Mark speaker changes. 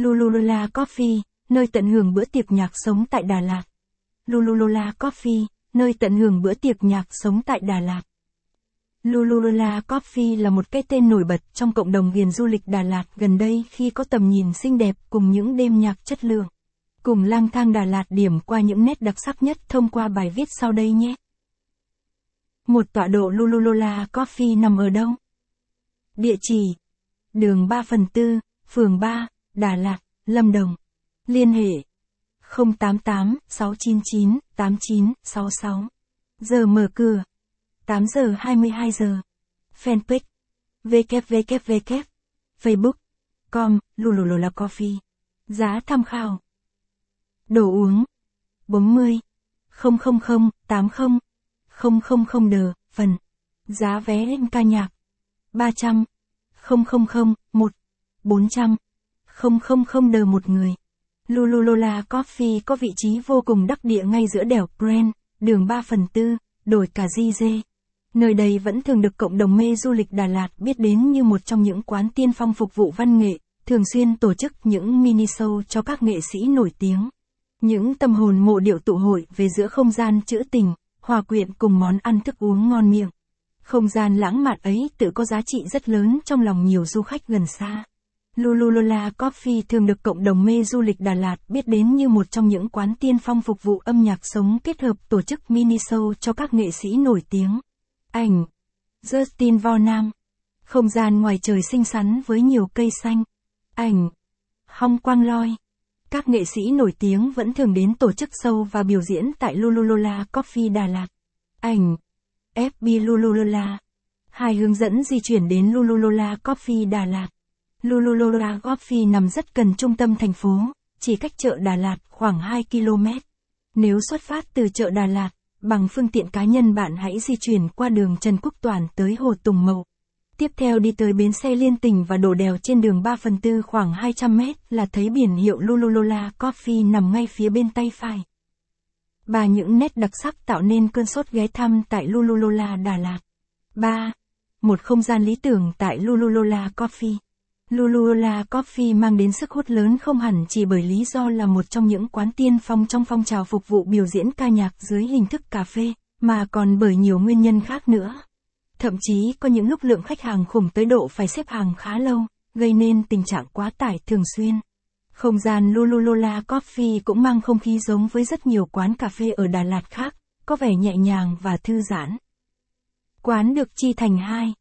Speaker 1: Lululula Coffee, nơi tận hưởng bữa tiệc nhạc sống tại Đà Lạt. Lululula Coffee, nơi tận hưởng bữa tiệc nhạc sống tại Đà Lạt. Lululula Coffee là một cái tên nổi bật trong cộng đồng ghiền du lịch Đà Lạt gần đây khi có tầm nhìn xinh đẹp cùng những đêm nhạc chất lượng. Cùng lang thang Đà Lạt điểm qua những nét đặc sắc nhất thông qua bài viết sau đây nhé. Một tọa độ Lululula Coffee nằm ở đâu? Địa chỉ Đường 3 phần 4, phường 3, Đà Lạt, Lâm Đồng. Liên hệ 088 699 8966. Giờ mở cửa 8 giờ 22 giờ. Fanpage www Facebook com Lululula Coffee. Giá tham khảo. Đồ uống 40 000 80 000 đờ phần. Giá vé lên ca nhạc 300 000 1 400 000 đờ một người. Lululola Coffee có vị trí vô cùng đắc địa ngay giữa đèo Grand, đường 3 phần 4, đồi cà di dê. Nơi đây vẫn thường được cộng đồng mê du lịch Đà Lạt biết đến như một trong những quán tiên phong phục vụ văn nghệ, thường xuyên tổ chức những mini show cho các nghệ sĩ nổi tiếng. Những tâm hồn mộ điệu tụ hội về giữa không gian trữ tình, hòa quyện cùng món ăn thức uống ngon miệng. Không gian lãng mạn ấy tự có giá trị rất lớn trong lòng nhiều du khách gần xa. Lululola Coffee thường được cộng đồng mê du lịch Đà Lạt biết đến như một trong những quán tiên phong phục vụ âm nhạc sống kết hợp tổ chức mini show cho các nghệ sĩ nổi tiếng. Ảnh Justin Vo Nam Không gian ngoài trời xinh xắn với nhiều cây xanh. Ảnh Hong Quang Loi Các nghệ sĩ nổi tiếng vẫn thường đến tổ chức show và biểu diễn tại Lululola Coffee Đà Lạt. Ảnh FB Lululola Hai hướng dẫn di chuyển đến Lululola Coffee Đà Lạt. Lululola Coffee nằm rất gần trung tâm thành phố, chỉ cách chợ Đà Lạt khoảng 2 km. Nếu xuất phát từ chợ Đà Lạt, bằng phương tiện cá nhân bạn hãy di chuyển qua đường Trần Quốc Toản tới Hồ Tùng Mậu. Tiếp theo đi tới bến xe liên tỉnh và đổ đèo trên đường 3 phần 4 khoảng 200 mét là thấy biển hiệu Lululola Coffee nằm ngay phía bên tay phải. Ba những nét đặc sắc tạo nên cơn sốt ghé thăm tại Lululola Đà Lạt. 3. Một không gian lý tưởng tại Lululola Coffee. Lulula Coffee mang đến sức hút lớn không hẳn chỉ bởi lý do là một trong những quán tiên phong trong phong trào phục vụ biểu diễn ca nhạc dưới hình thức cà phê, mà còn bởi nhiều nguyên nhân khác nữa. Thậm chí có những lúc lượng khách hàng khủng tới độ phải xếp hàng khá lâu, gây nên tình trạng quá tải thường xuyên. Không gian Lululola Coffee cũng mang không khí giống với rất nhiều quán cà phê ở Đà Lạt khác, có vẻ nhẹ nhàng và thư giãn. Quán được chi thành hai,